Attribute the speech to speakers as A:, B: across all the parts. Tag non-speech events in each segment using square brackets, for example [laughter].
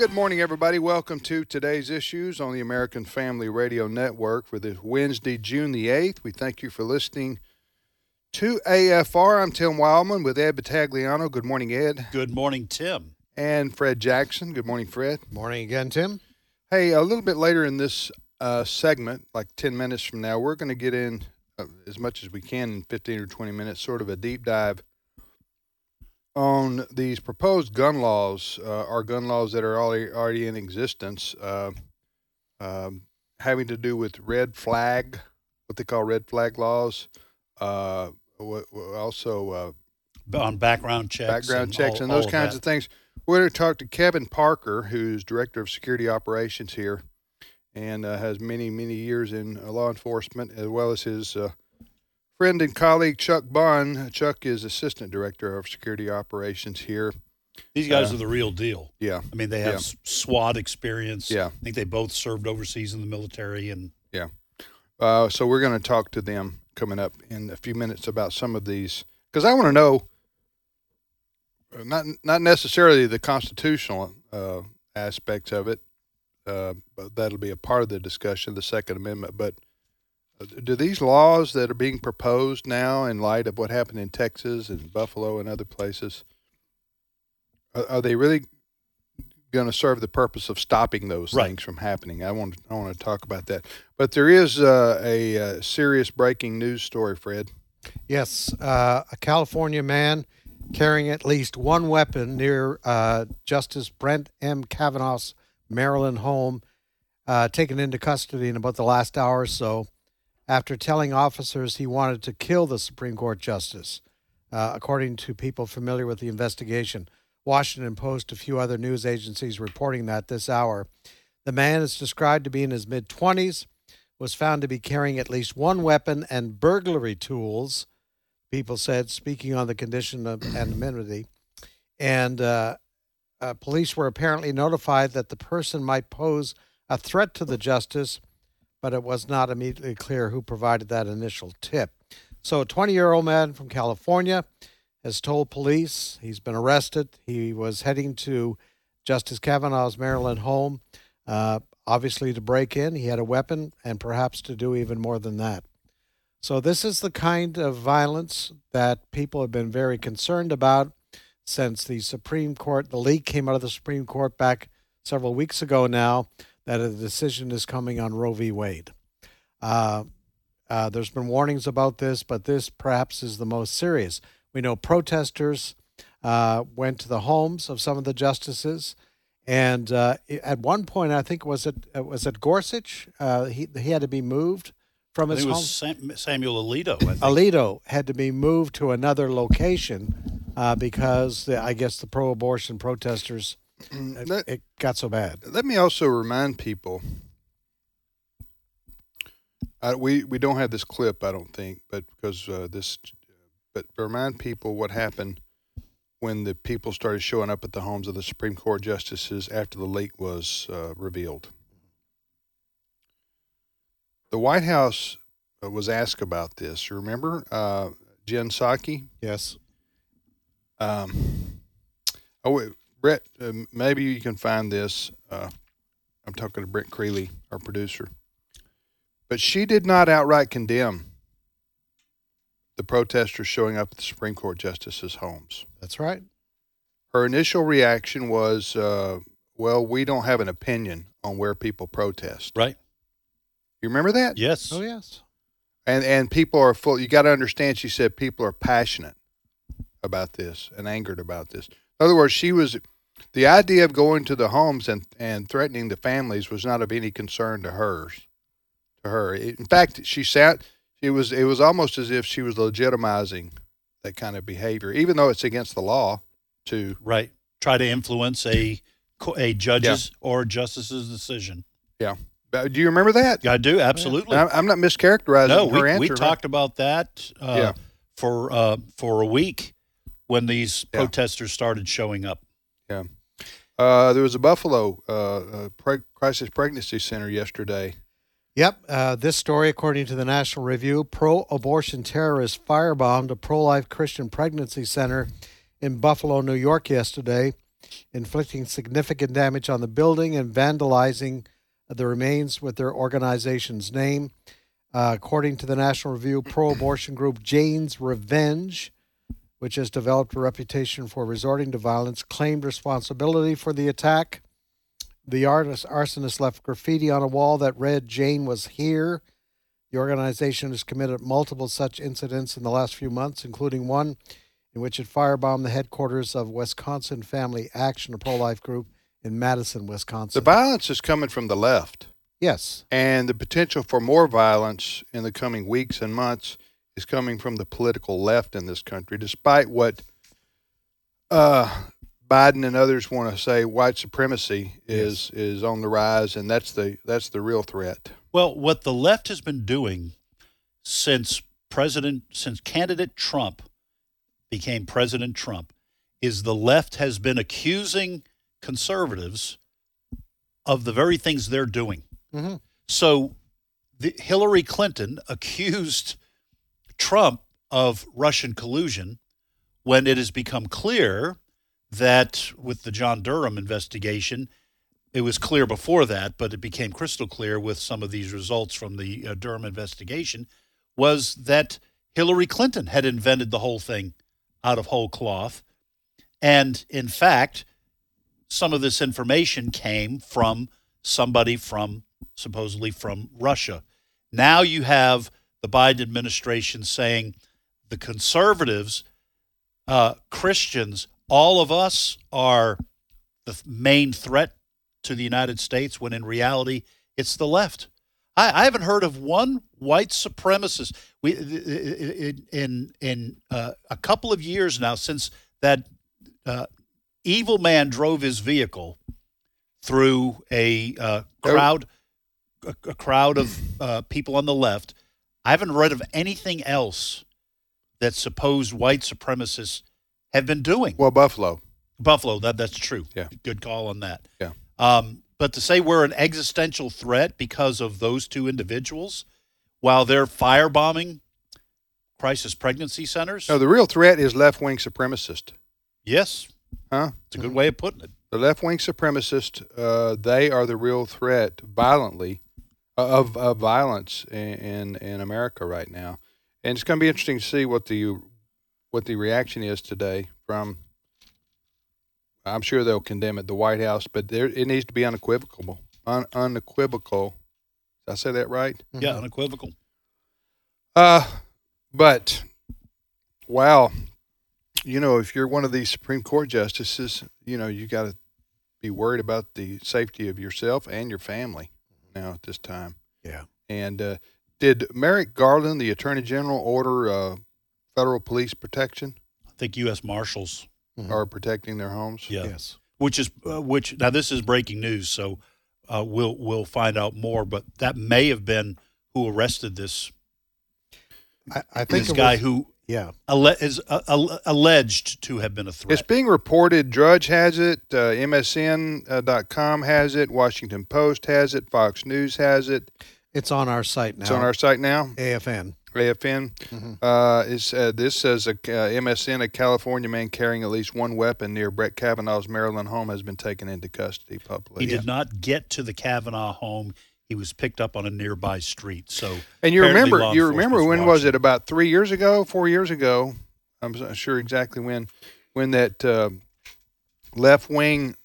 A: Good morning, everybody. Welcome to today's issues on the American Family Radio Network for this Wednesday, June the 8th. We thank you for listening to AFR. I'm Tim Wildmon with Ed Vitagliano. Good morning, Ed.
B: Good morning, Tim.
A: And Fred Jackson. Good morning, Fred.
C: Morning again, Tim.
A: Hey, a little bit later in this uh, segment, like 10 minutes from now, we're going to get in uh, as much as we can in 15 or 20 minutes, sort of a deep dive on these proposed gun laws, uh, are gun laws that are already, already in existence, uh, um, having to do with red flag, what they call red flag laws, uh, also
B: uh, on background checks,
A: background
B: and
A: checks,
B: all,
A: and those kinds
B: of,
A: of things. We're going to talk to Kevin Parker, who's director of security operations here, and uh, has many many years in uh, law enforcement, as well as his friend and colleague Chuck Bunn. Chuck is assistant director of security operations here.
B: These guys
A: Uh,
B: are the real deal.
A: Yeah,
B: I mean, they have
A: Yeah.
B: SWAT experience.
A: Yeah.
B: I think they both served overseas in the military, and yeah.
A: uh, so we're going to talk to them coming up in a few minutes about some of these because I want to know uh, not not necessarily the constitutional uh, aspects of it, uh, but that'll be a part of the discussion, the Second Amendment. But do these laws that are being proposed now, in light of what happened in Texas and Buffalo and other places, are, are they really going to serve the purpose of stopping those
B: Right.
A: things from happening? I want I want to talk about that. But there is uh, a, uh serious breaking news story, Fred.
C: Yes, uh, a California man carrying at least one weapon near uh, Justice Brett M. Kavanaugh's Maryland home, uh, taken into custody in about the last hour or so after telling officers he wanted to kill the Supreme Court justice, uh, according to people familiar with the investigation. Washington Post, a few other news agencies reporting that this hour. The man is described to be in his mid 20s, was found to be carrying at least one weapon and burglary tools, people said, speaking on the condition of anonymity. And uh, uh, police were apparently notified that the person might pose a threat to the justice, but it was not immediately clear who provided that initial tip. So, a 20 year old man from California has told police he's been arrested. He was heading to Justice Kavanaugh's Maryland home, uh, obviously to break in. He had a weapon and perhaps to do even more than that. So, this is the kind of violence that people have been very concerned about since the Supreme Court, the leak came out of the Supreme Court back several weeks ago now that a decision is coming on Roe v. Wade. Uh, uh, there's been warnings about this, but this perhaps is the most serious. We know protesters uh, went to the homes of some of the justices, and uh, at one point, I think was it uh, was it Gorsuch? Uh, he he had to be moved from his home.
B: was Sam, Samuel Alito. I think.
C: Alito had to be moved to another location uh, because the, I guess the pro-abortion protesters it, it got so bad.
A: let me also remind people. Uh, we we don't have this clip, I don't think, but because uh, this, but remind people what happened when the people started showing up at the homes of the Supreme Court justices after the leak was uh, revealed. The White House uh, was asked about this. You remember, uh, Jen Psaki?
C: Yes.
A: Um, oh, wait, Brett, um, maybe you can find this. Uh, I'm talking to Brent Creeley, our producer. But she did not outright condemn the protesters showing up at the Supreme Court justices' homes.
C: That's right.
A: Her initial reaction was, uh, well, we don't have an opinion on where people protest.
B: right?
A: You remember that?
B: Yes.
C: Oh yes.
A: And and people are full. You got to understand. She said people are passionate about this and angered about this. In other words, she was the idea of going to the homes and and threatening the families was not of any concern to hers. To her, in fact, she sat. It was it was almost as if she was legitimizing that kind of behavior, even though it's against the law. To
B: Right. Try to influence a a judge's or justice's decision.
A: Uh, Do you remember that?
B: I do absolutely.
A: I'm, I'm not mischaracterizing
B: no,
A: her
B: we,
A: answer.
B: we
A: right?
B: talked about that uh,
A: Yeah.
B: for uh, for a week when these
A: Yeah.
B: protesters started showing up.
A: Uh, there was a Buffalo uh, uh, preg- crisis pregnancy center yesterday.
C: Yep. Uh, this story, according to the National Review, pro abortion terrorists firebombed a pro life Christian pregnancy center in Buffalo, New York yesterday, inflicting significant damage on the building and vandalizing the remains with their organization's name. Uh, according to the National Review, pro abortion group Jane's Revenge, which has developed a reputation for resorting to violence, claimed responsibility for the attack. The artist arsonist left graffiti on a wall that read "Jane was here." The organization has committed multiple such incidents in the last few months, including one in which it firebombed the headquarters of Wisconsin Family Action, a pro-life group in Madison, Wisconsin.
A: The violence is coming from the left,
C: yes,
A: and the potential for more violence in the coming weeks and months is coming from the political left in this country, despite what uh, Biden and others want to say white supremacy is is on the rise, and that's the that's the real threat.
B: Well, what the left has been doing since President, since candidate Trump became President Trump, is the left has been accusing conservatives of the very things they're doing.
C: hmm
B: So the, Hillary Clinton accused Trump of Russian collusion when it has become clear that with the John Durham investigation, it was clear before that, but it became crystal clear with some of these results from the uh, Durham investigation, was that Hillary Clinton had invented the whole thing out of whole cloth. And in fact, some of this information came from somebody from supposedly from Russia. Now you have the Biden administration saying the conservatives, uh, Christians, all of us are the main threat to the United States when in reality it's the left. I, I haven't heard of one white supremacist. We in in, in uh, a couple of years now since that uh, evil man drove his vehicle through a uh, crowd a, a crowd of uh, people on the left. I haven't read of anything else that supposed white supremacists have been doing.
A: Well, Buffalo.
B: Buffalo, that that's true.
A: Yeah.
B: Good call on that.
A: Yeah.
B: Um, but to say we're an existential threat because of those two individuals while they're firebombing crisis pregnancy centers?
A: No, the real threat is left wing supremacist.
B: yes.
A: Huh?
B: It's a good way of putting it.
A: The left wing supremacists, uh, they are the real threat violently of, of violence in, in in America right now, and it's going to be interesting to see what the what the reaction is today from. I'm sure they'll condemn it, the White House, but there it needs to be unequivocal, un, unequivocal. Did I say that right?
B: Yeah, unequivocal.
A: Uh, but wow, you know, if you're one of these Supreme Court justices, you know, you got to be worried about the safety of yourself and your family now at this time.
C: Yeah.
A: And uh, did Merrick Garland, the Attorney General, order uh, federal police protection
B: I think U.S. Marshals.
C: Mhm.
A: or protecting their homes?
B: Yeah.
C: Yes.
B: Which is uh, which now this is breaking news, so uh, we'll we'll find out more. But that may have been who arrested this
C: I, I think
B: this guy
C: was-
B: who
C: Yeah.
B: alle- is uh, alle- alleged to have been a threat.
A: It's being reported. Drudge has it. Uh, MSN.com has it. Washington Post has it. Fox News has it.
C: It's on our site now.
A: It's on our site now.
C: AFN.
A: AFN.
C: Mhm.
A: Uh, is uh, this says a uh, MSN, a California man carrying at least one weapon near Brett Kavanaugh's Maryland home has been taken into custody publicly.
B: He did not get to the Kavanaugh home. He was picked up on a nearby street. So
A: And you remember, you remember
B: enforcement's
A: when was it? About three years ago, four years ago. I'm not sure exactly when. When that uh, left wing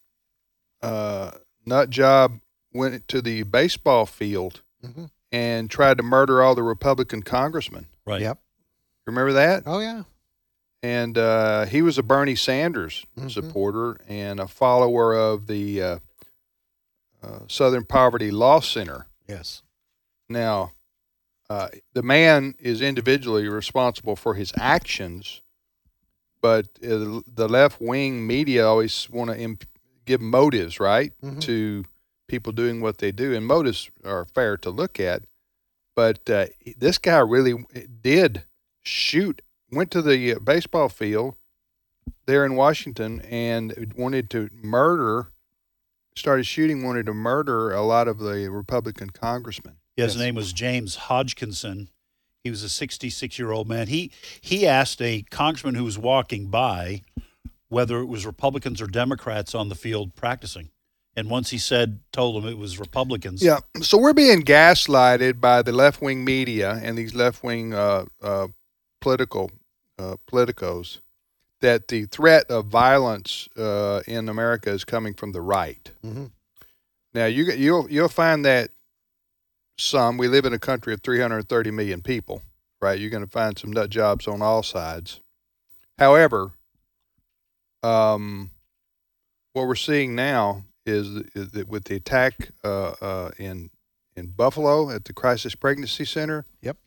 A: uh, nut job went to the baseball field
C: Mhm.
A: and tried to murder all the Republican congressmen.
B: right.
C: Yep.
A: Remember that?
C: Oh yeah.
A: and uh, he was a Bernie Sanders
C: Mhm.
A: supporter and a follower of the uh, Southern Poverty Law Center.
C: Yes.
A: Now, uh, the man is individually responsible for his actions, but uh, the left wing media always want to imp- give motives, right,
C: Mhm.
A: to people doing what they do, and motives are fair to look at. But uh, this guy really did shoot, went to the uh, baseball field there in Washington and wanted to murder, started shooting, wanted to murder a lot of the Republican congressmen.
B: Yeah, his
A: Yes.
B: name was James Hodgkinson. He was a 66 year old man. He he asked a congressman who was walking by whether it was Republicans or Democrats on the field practicing, and once he said, told him it was Republicans.
A: Yeah. So we're being gaslighted by the left wing media and these left wing uh, uh, political uh, politicos that the threat of violence uh, in America is coming from the right.
C: Mhm.
A: Now you you'll you'll find that some we live in a country of 330 million people, right? You're going to find some nut jobs on all sides. However, um, what we're seeing now is, is that with the attack uh, uh, in in Buffalo at the Crisis Pregnancy Center.
C: Yep.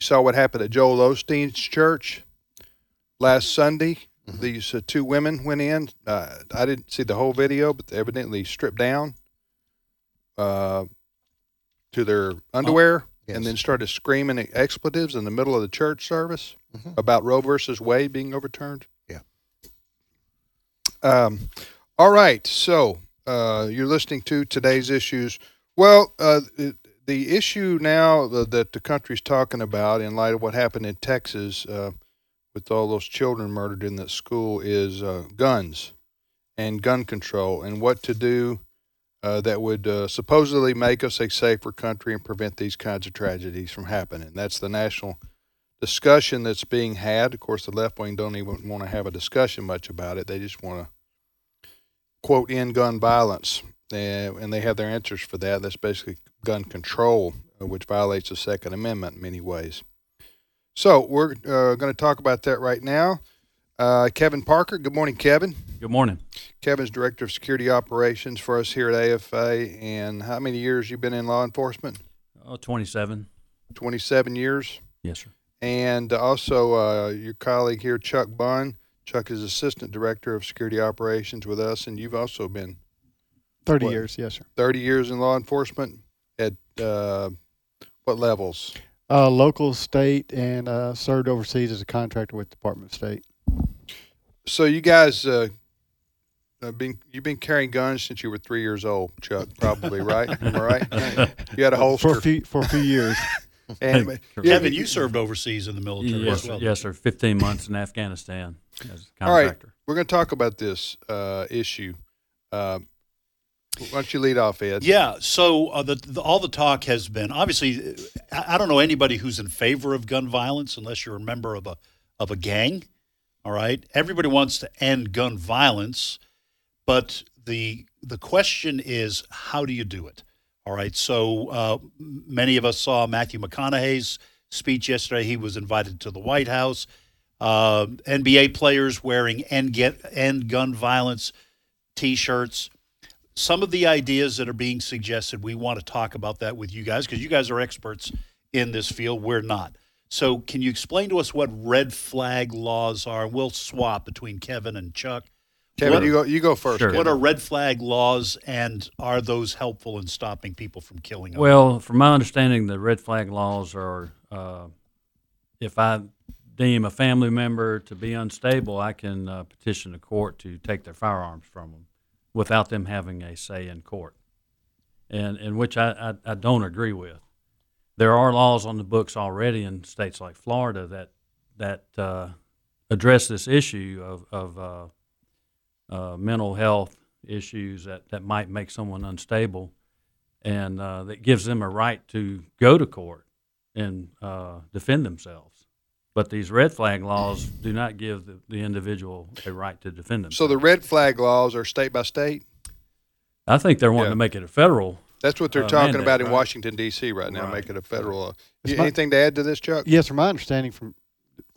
A: You saw what happened at Joel Osteen's church last Sunday.
C: Mhm.
A: These uh, two women went in. Uh, I didn't see the whole video, but they evidently stripped down uh, to their underwear
C: Yes.
A: and then started screaming expletives in the middle of the church service
C: Mhm.
A: about Roe versus Wade being overturned.
C: Yeah.
A: Um, all right. So uh, you're listening to today's issues. Well, uh, the, the issue now that that the country's talking about, in light of what happened in Texas uh, with all those children murdered in that school, is uh, guns and gun control and what to do uh, that would uh, supposedly make us a safer country and prevent these kinds of tragedies from happening. That's the national discussion that's being had. Of course, the left wing don't even want to have a discussion much about it. They just want to quote end gun violence, and they have their answers for that. That's basically gun control, uh, which violates the Second Amendment in many ways. So we're uh, going to talk about that right now. Uh, Kevin Parker. Good morning, Kevin.
D: Good morning.
A: Kevin's director of security operations for us here at AFA. And how many years you've been in law enforcement?
D: Oh, 27.
A: Twenty-seven years.
D: Yes, sir.
A: And also uh, your colleague here, Chuck Bunn. Chuck is assistant director of security operations with us, and you've also been
E: 30
A: What?
E: years, yes, sir.
A: 30 years in law enforcement at uh, what levels?
E: Uh, local, state, and uh, served overseas as a contractor with Department of State.
A: So you guys, uh, have been you've been carrying guns since you were three years old, Chuck, probably right? Am I right? You had a holster.
E: For a few, for a few years. [laughs]
A: and,
D: Correct.
A: yeah,
B: Kevin, you served overseas in the military
D: yes,
B: as
D: sir.
B: well.
D: yes, sir. 15 months in Afghanistan as a contractor.
A: All right. We're going to talk about this uh, issue. Why don't you lead off, Ed?
B: Yeah. So uh, the, the all the talk has been obviously. I, I don't know anybody who's in favor of gun violence unless you're a member of a of a gang. All right. Everybody wants to end gun violence, but the the question is how do you do it? All right. So uh, many of us saw Matthew McConaughey's speech yesterday. He was invited to the White House. Uh, NBA players wearing end get end gun violence T-shirts some of the ideas that are being suggested, we want to talk about that with you guys because you guys are experts in this field. We're not. So, can you explain to us what red flag laws are? We'll swap between Kevin and Chuck.
A: Kevin,
B: What-
A: you go. You go first.
D: Sure.
B: What are red flag laws, and are those helpful in stopping people from killing? others?
D: Well, from my understanding, the red flag laws are uh, if I deem a family member to be unstable, I can uh, petition the court to take their firearms from them without them having a say in court, and, and which I, I, I don't agree with. There are laws on the books already in states like Florida that that uh, address this issue of, of uh, uh, mental health issues that, that might make someone unstable and uh, that gives them a right to go to court and uh, defend themselves. But these red flag laws do not give the, the individual a right to defend themselves.
A: So the red flag laws are state by state.
D: I think they're wanting
A: Yeah.
D: to make it a federal.
A: That's what they're
D: Uh,
A: talking
D: mandate,
A: about in
D: right?
A: Washington D.C. right now.
D: Right.
A: Make it a federal. law.
E: It's
A: You-
E: my-
A: anything to add to this, Chuck?
E: Yes, sir. My understanding from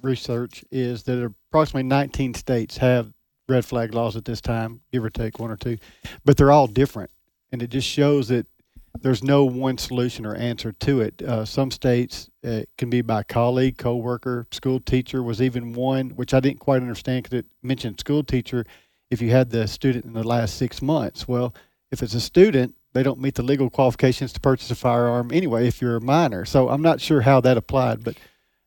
E: research is that approximately 19 states have red flag laws at this time, give or take one or two, but they're all different. And it just shows that there's no one solution or answer to it. Uh, some states uh, can be by colleague, coworker, school teacher was even one, which I didn't quite understand because it mentioned school teacher if you had the student in the last six months. Well, if it's a student, they don't meet the legal qualifications to purchase a firearm anyway if you're a minor. So I'm not sure how that applied, but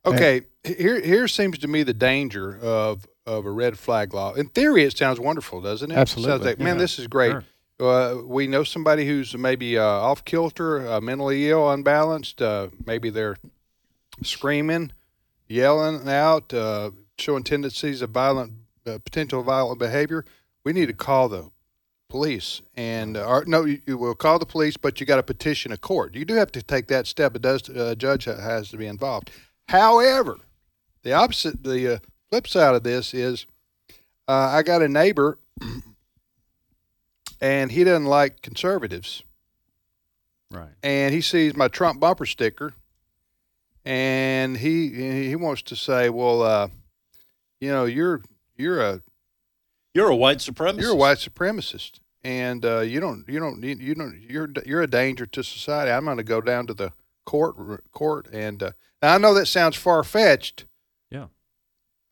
A: Okay, here here seems to me the danger of of a red flag law. In theory, it sounds wonderful, doesn't it?
E: Absolutely.
A: Sounds like, man,
D: Yeah.
A: this is great.
D: Sure.
A: Uh, we know somebody who's maybe uh, off kilter, uh, mentally ill, unbalanced. Uh, maybe they're screaming, yelling out, uh, showing tendencies of violent, uh, potential violent behavior. We need to call the police, and no, you, you will call the police, but you got to petition a court. You do have to take that step. It does. A judge has to be involved. However, the opposite, the flip side of this is, I got a neighbor, and he doesn't like conservatives
D: Right.
A: and he sees my Trump bumper sticker, and he he wants to say, "Well, uh, you know, you're you're a
B: You're a white supremacist.
A: you're a white supremacist, and uh, you don't you don't need you don't you're you're a danger to society. I'm going to go down to the court court, and uh, now I know that sounds far fetched.
D: Yeah.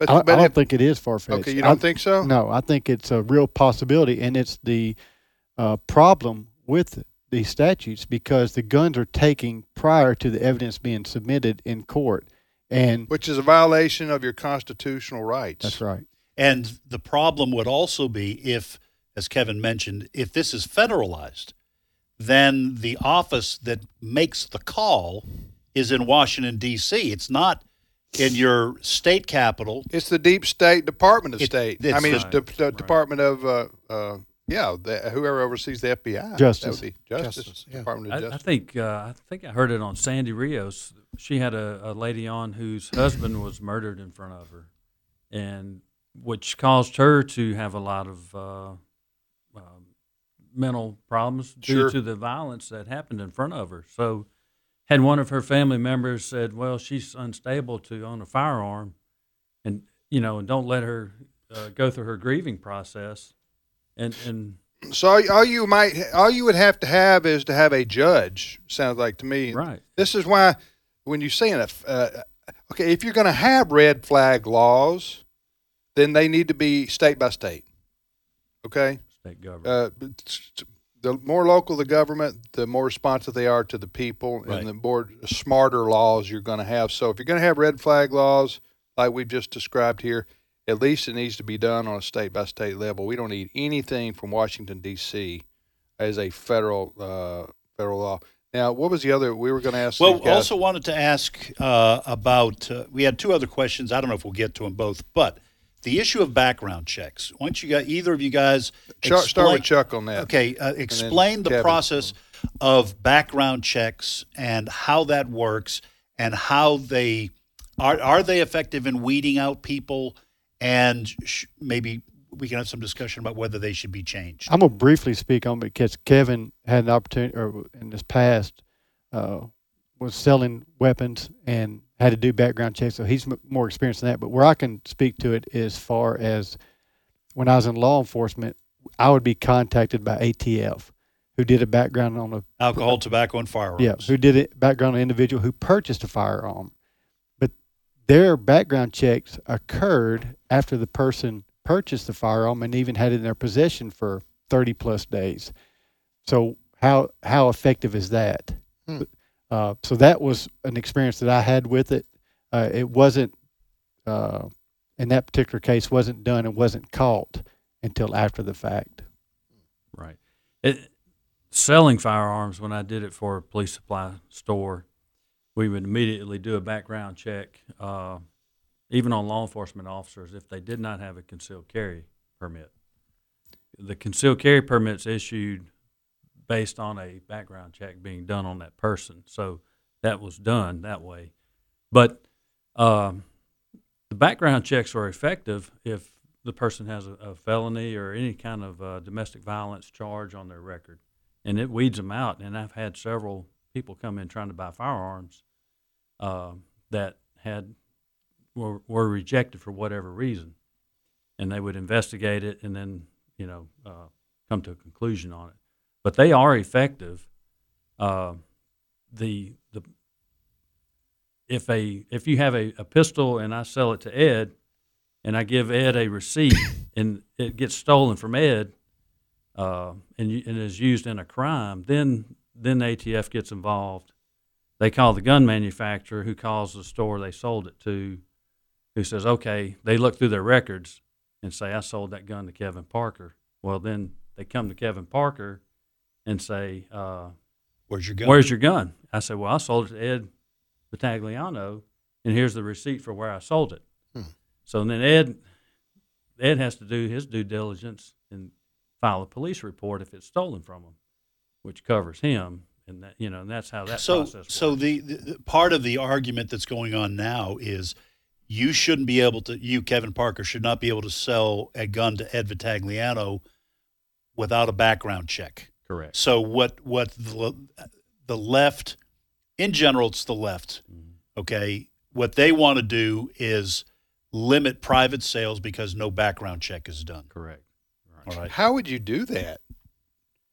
A: but
E: I, I don't
A: if-
E: think it is far fetched.
A: okay, you don't think so?
E: No, I think it's a real possibility, and it's the uh, problem with these statutes because the guns are taken prior to the evidence being submitted in court, and
A: Which is a violation of your constitutional rights.
E: that's right.
B: And the problem would also be if, as Kevin mentioned, if this is federalized, then the office that makes the call is in Washington, D.C. It's not in your state capital.
A: It's the deep state Department of
B: It-
A: State. I mean,
B: the-
A: it's the, the
D: Right.
A: Department of uh, uh, yeah, the, whoever oversees the FBI.
E: Justice.
A: That Justice.
C: Justice, yeah.
A: Department of
D: I, I
A: Justice.
D: think uh, I think I heard it on Sandy Rios. She had a, a lady on whose husband was murdered in front of her, and which caused her to have a lot of uh, um, mental problems due
A: Sure.
D: to the violence that happened in front of her. So, had one of her family members said, "Well, she's unstable to own a firearm," and you know, and don't let her uh, go through her grieving process, and and
A: So all, you might, all you would have to have is to have a judge. Sounds like to me.
D: right.
A: This is why when you're saying it, uh, okay, if you're going to have red flag laws, then they need to be state by state. Okay.
D: State government.
A: Uh, the more local the government, the more responsive they are to the people,
B: Right.
A: and the more smarter laws you're going to have. So if you're going to have red flag laws like we've just described here, at least it needs to be done on a state by state level. We don't need anything from Washington D.C. as a federal uh, federal law. Now, what was the other we were going to ask?
B: Well, also wanted to ask uh, about. Uh, we had two other questions. I don't know if we'll get to them both, but the issue of background checks. Once you got either of you guys
A: Chuck, start with Chuck on that.
B: Okay, uh, explain the
A: Kevin.
B: process of background checks and how that works, and how they are are they effective in weeding out people, and sh- maybe we can have some discussion about whether they should be changed.
E: I'm gonna briefly speak on because Kevin had an opportunity, or in this past, uh, was selling weapons and had to do background checks, so he's m- more experienced in that. But where I can speak to it as far as when I was in law enforcement, I would be contacted by ATF, who did a background on a
B: Alcohol, tobacco, and firearms.
E: yeah, who did it background on an individual who purchased a firearm. But their background checks occurred after the person purchased the firearm and even had it in their possession for 30 plus days. So how how effective is that?
C: Hmm.
E: Uh, so that was an experience that I had with it. Uh, it wasn't uh, in that particular case wasn't done and wasn't caught until after the fact.
D: Right. It, selling firearms, when I did it for a police supply store, we would immediately do a background check, uh, even on law enforcement officers, if they did not have a concealed carry permit. The concealed carry permit's issued based on a background check being done on that person. So that was done that way. But um, the background checks are effective if the person has a, a felony or any kind of uh, domestic violence charge on their record, and it weeds them out. And I've had several people come in trying to buy firearms uh, that had were, were rejected for whatever reason, and they would investigate it and then you know uh, come to a conclusion on it. But they are effective. Uh, the the if a if you have a, a pistol and I sell it to Ed, and I give Ed a receipt and it gets stolen from Ed, uh, and, and is used in a crime, then then the ATF gets involved. They call the gun manufacturer, who calls the store they sold it to, who says, "Okay." They look through their records and say, "I sold that gun to Kevin Parker." Well, then they come to Kevin Parker and say, uh,
B: Where's your gun?
D: Where's your gun? I said, Well, I sold it to Ed Vitagliano, and here's the receipt for where I sold it.
A: Hmm.
D: So then Ed Ed has to do his due diligence and file a police report if it's stolen from him, which covers him, and that you know, and that's how that
B: so
D: process works.
B: so the, the, the part of the argument that's going on now is you shouldn't be able to you Kevin Parker should not be able to sell a gun to Ed Vitagliano without a background check.
D: correct.
B: So what what the, the left in general it's the left. Mm-hmm. Okay? What they want to do is limit private sales because no background check is done.
D: Correct.
B: All right.
A: How would you do that?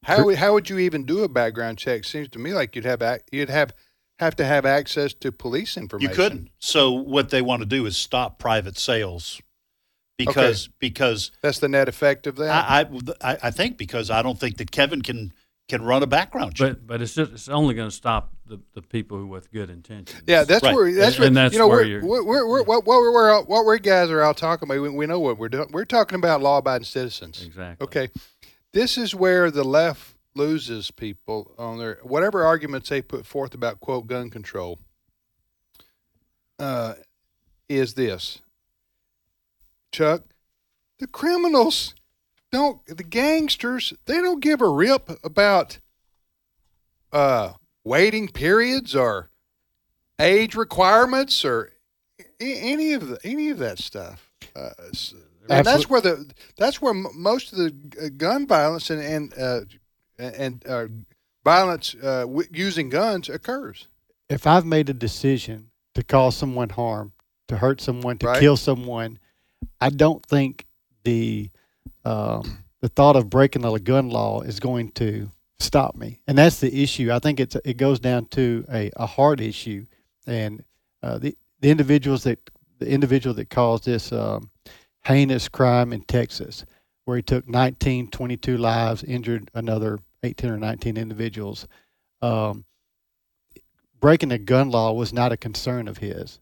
A: How would, how would you even do a background check? Seems to me like you'd have you'd have have to have access to police information.
B: You couldn't. So what they want to do is stop private sales because because
A: That's the net effect of that.
B: I, I I think because I don't think that Kevin can can run a background check.
D: But but it's just it's only going to stop the, the people who with good intentions.
A: yeah, that's
B: Right.
A: where that's
D: And-
A: where
D: and that's
A: you know
D: where
A: we're,
D: you're-
A: we're, we're, we're what, what we're, we're what we're guys are out talking about. We, we know what we're doing. We're talking about law-abiding citizens.
D: exactly.
A: Okay, this is where the left loses people on their whatever arguments they put forth about quote gun control. Uh, is this Chuck? The criminals don't. The gangsters they don't give a rip about uh waiting periods or age requirements or any of the any of that stuff. Uh, and that's where the that's where m- most of the uh, gun violence and and uh, and uh, violence uh, w- using guns occurs.
E: if I've made a decision to cause someone harm, to hurt someone, to
A: Right.
E: kill someone, I don't think the um, the thought of breaking the gun law is going to stop me, and that's the issue. I think it's it goes down to a, a heart issue, and uh, the the individuals that the individual that caused this um, heinous crime in Texas, where he took 19, 22 lives, injured another 18 or 19 individuals. Um, breaking the gun law was not a concern of his,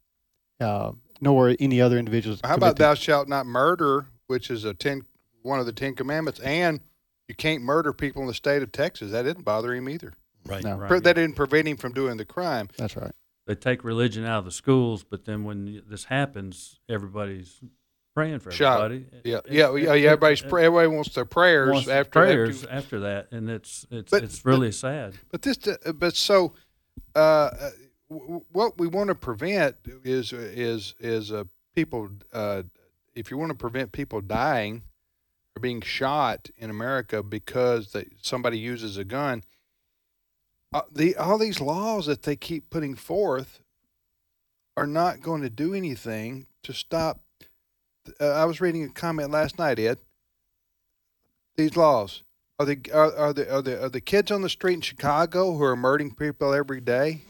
E: uh, nor any other individuals.
A: How about thou shalt not murder, which is a ten one of the Ten Commandments, and you can't murder people in the state of Texas. That didn't bother him either.
B: right.
E: No,
D: Right.
A: Pre- That didn't prevent him from doing the crime.
E: that's right.
D: They take religion out of the schools, but then when this happens, everybody's praying for
A: Shot.
D: everybody.
A: Yeah,
D: It-
A: yeah,
D: it-
A: yeah.
D: it-
A: Everybody's pray, everybody wants their prayers
D: wants
A: after
D: prayers
A: after-
D: after that, and it's it's
A: But-
D: it's really sad.
A: But this, uh, but so, uh, uh, what we want to prevent is is is uh, people. Uh, if you want to prevent people dying or being shot in America because they, somebody uses a gun, uh, the all these laws that they keep putting forth are not going to do anything to stop. Uh, I was reading a comment last night, Ed. These laws are the are, are the are the are the kids on the street in Chicago who are murdering people every day?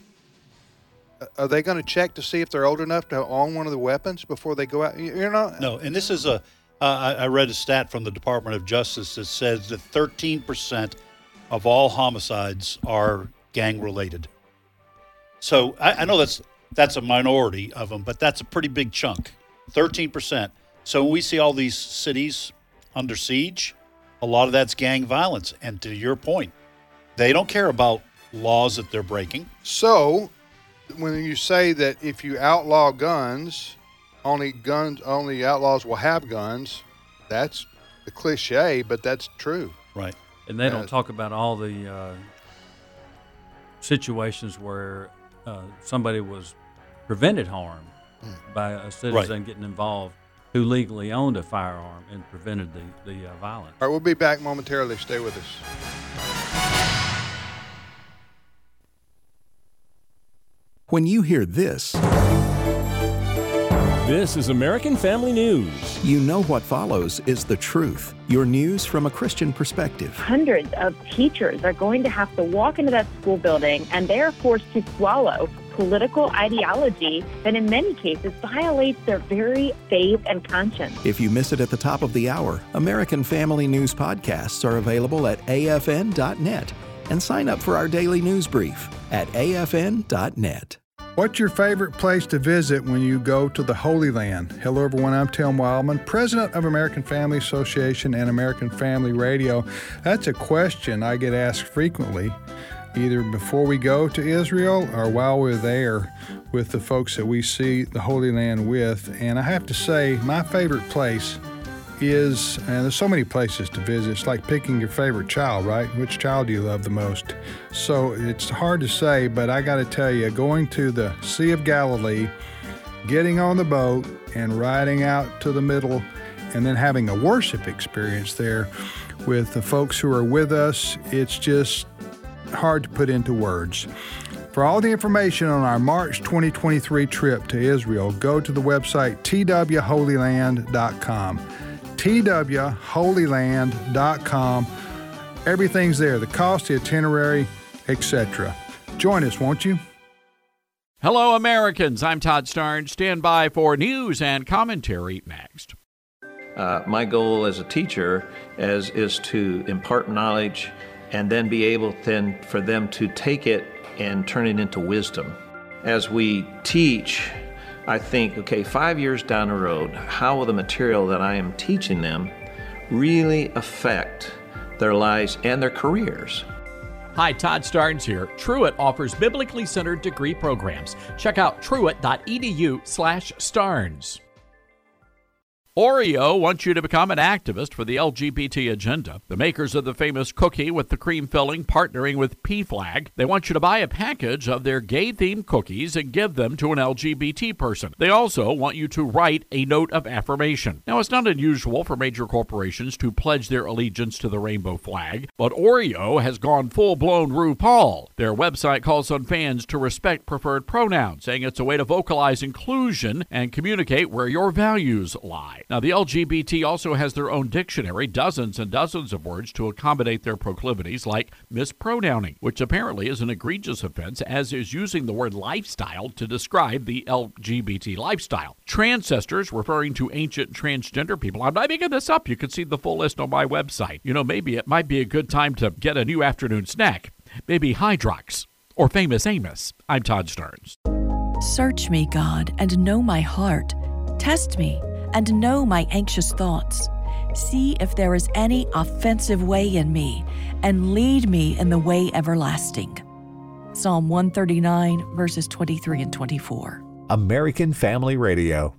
A: uh, Are they going to check to see if they're old enough to own one of the weapons before they go out? You you know,
B: No, and this is a. Uh, I read a stat from the Department of Justice that says that 13% of all homicides are gang related. So I, I know that's that's a minority of them, but that's a pretty big chunk. 13%. So when we see all these cities under siege, a lot of that's gang violence. And to your point, they don't care about laws that they're breaking.
A: So, when you say that if you outlaw guns, only guns, only outlaws will have guns, that's a cliche, but that's true.
B: Right.
D: And they
A: Uh,
D: don't talk about all the uh, situations where uh, somebody was prevented harm
A: Hmm.
D: by a citizen getting involved who legally owned a firearm and prevented the, the uh, violence.
A: All right, we'll be back momentarily. Stay with us.
F: When you hear this,
G: This is American Family News.
F: you know what follows is the truth. Your news from a Christian perspective.
H: hundreds of teachers are going to have to walk into that school building and they are forced to swallow political ideology that in many cases violates their very faith and conscience.
F: If you miss it at the top of the hour, American Family News podcasts are available at afn.net and sign up for our daily news brief at afn.net.
A: What's your favorite place to visit when you go to the Holy Land? Hello, everyone. I'm Tim Wildmon, president of American Family Association and American Family Radio. That's a question I get asked frequently, either before we go to Israel or while we're there with the folks that we see the Holy Land with. And I have to say, my favorite place is, and there's so many places to visit. It's like picking your favorite child, right? Which child do you love the most? So it's hard to say, but I got to tell you, going to the Sea of Galilee, getting on the boat, and riding out to the middle, and then having a worship experience there with the folks who are with us, it's just hard to put into words. For all the information on our March 2023 trip to Israel, go to the website twholyland.com twholyland.com. Everything's there the cost, the itinerary, etc. Join us, won't you?
I: Hello, Americans. I'm Todd Starnes. Stand by for news and commentary next.
J: Uh, my goal as a teacher is, is to impart knowledge and then be able then for them to take it and turn it into wisdom. As we teach, I think, okay, five years down the road, how will the material that I am teaching them really affect their lives and their careers?
I: Hi, Todd Starnes here. Truett offers biblically centered degree programs. Check out truett.edu/starnes. Oreo wants you to become an activist for the LGBT agenda. The makers of the famous cookie with the cream filling partnering with PFLAG. They want you to buy a package of their gay themed cookies and give them to an LGBT person. They also want you to write a note of affirmation. Now, it's not unusual for major corporations to pledge their allegiance to the rainbow flag, but Oreo has gone full blown RuPaul. Their website calls on fans to respect preferred pronouns, saying it's a way to vocalize inclusion and communicate where your values lie. Now, the LGBT also has their own dictionary, dozens and dozens of words to accommodate their proclivities, like mispronouncing, which apparently is an egregious offense, as is using the word lifestyle to describe the LGBT lifestyle. Transcestors, referring to ancient transgender people. I'm not making this up. You can see the full list on my website. You know, maybe it might be a good time to get a new afternoon snack. Maybe Hydrox or Famous Amos. I'm Todd Starnes.
K: Search me, God, and know my heart. Test me and know my anxious thoughts. See if there is any offensive way in me, and lead me in the way everlasting. Psalm 139, verses 23 and 24.
L: American Family Radio.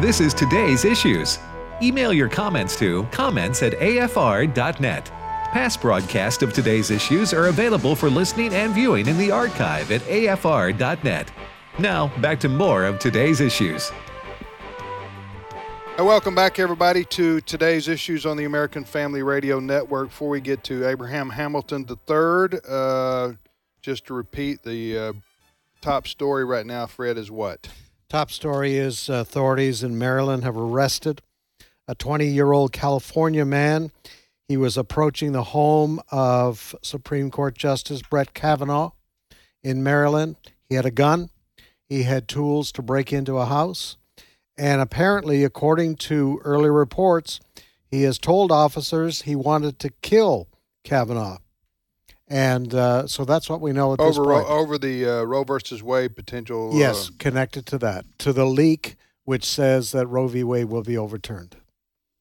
L: This is today's issues. Email your comments to comments at afr.net. Past broadcasts of today's issues are available for listening and viewing in the archive at afr.net. Now, back to more of today's issues.
A: And welcome back, everybody, to today's issues on the American Family Radio Network. Before we get to Abraham Hamilton III, uh, just to repeat, the uh, top story right now, Fred, is what?
C: Top story is authorities in Maryland have arrested a 20 year old California man. He was approaching the home of Supreme Court Justice Brett Kavanaugh in Maryland. He had a gun, he had tools to break into a house. And apparently, according to early reports, he has told officers he wanted to kill Kavanaugh. And uh, so that's what we know at this
A: Over,
C: point.
A: over the uh, Roe versus Wade potential.
C: Yes,
A: Uh,
C: connected to that, to the leak which says that Roe v. Wade will be overturned.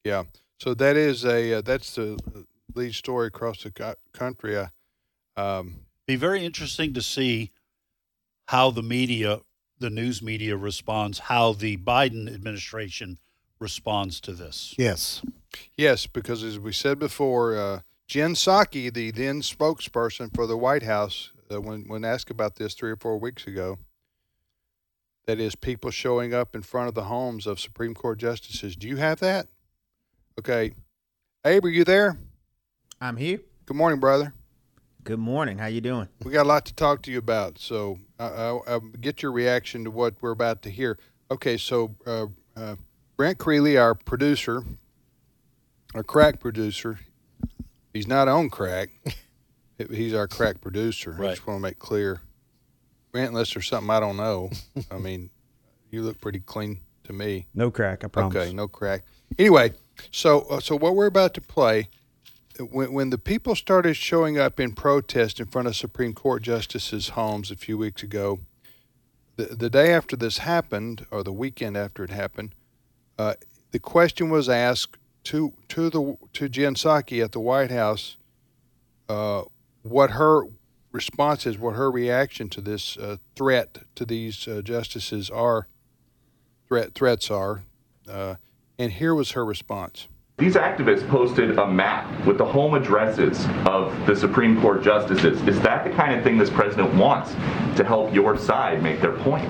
A: yeah. So that is a uh, that's the lead story across the country. Uh, um,
B: Be very interesting to see how the media, the news media responds, how the Biden administration responds to this.
C: Yes.
A: Yes, because as we said before, uh, Jen Psaki, the then spokesperson for the White House, uh, when when asked about this three or four weeks ago, that is people showing up in front of the homes of Supreme Court justices. Do you have that? Okay, Abe, are you there?
M: I'm here.
A: Good morning, brother.
M: Good morning. How you doing?
A: We got a lot to talk to you about, so I, I get your reaction to what we're about to hear. Okay, so uh, uh, Brent Creeley, our producer, our crack producer, he's not on crack. [laughs] He's our crack producer. I just want to make clear. Brent, unless there's something I don't know. I mean, you look pretty clean to me.
M: No crack, I promise.
A: Okay, no crack. Anyway, so uh, so what we're about to play, when when the people started showing up in protest in front of Supreme Court justices' homes a few weeks ago, the the day after this happened, or the weekend after it happened, uh, the question was asked to to the to Jen Psaki at the White House, uh, what her response is, what her reaction to this uh, threat to these uh, justices are, threat threats are, uh, and here was her response.
N: These activists posted a map with the home addresses of the Supreme Court justices. Is that the kind of thing this president wants to help your side make their point?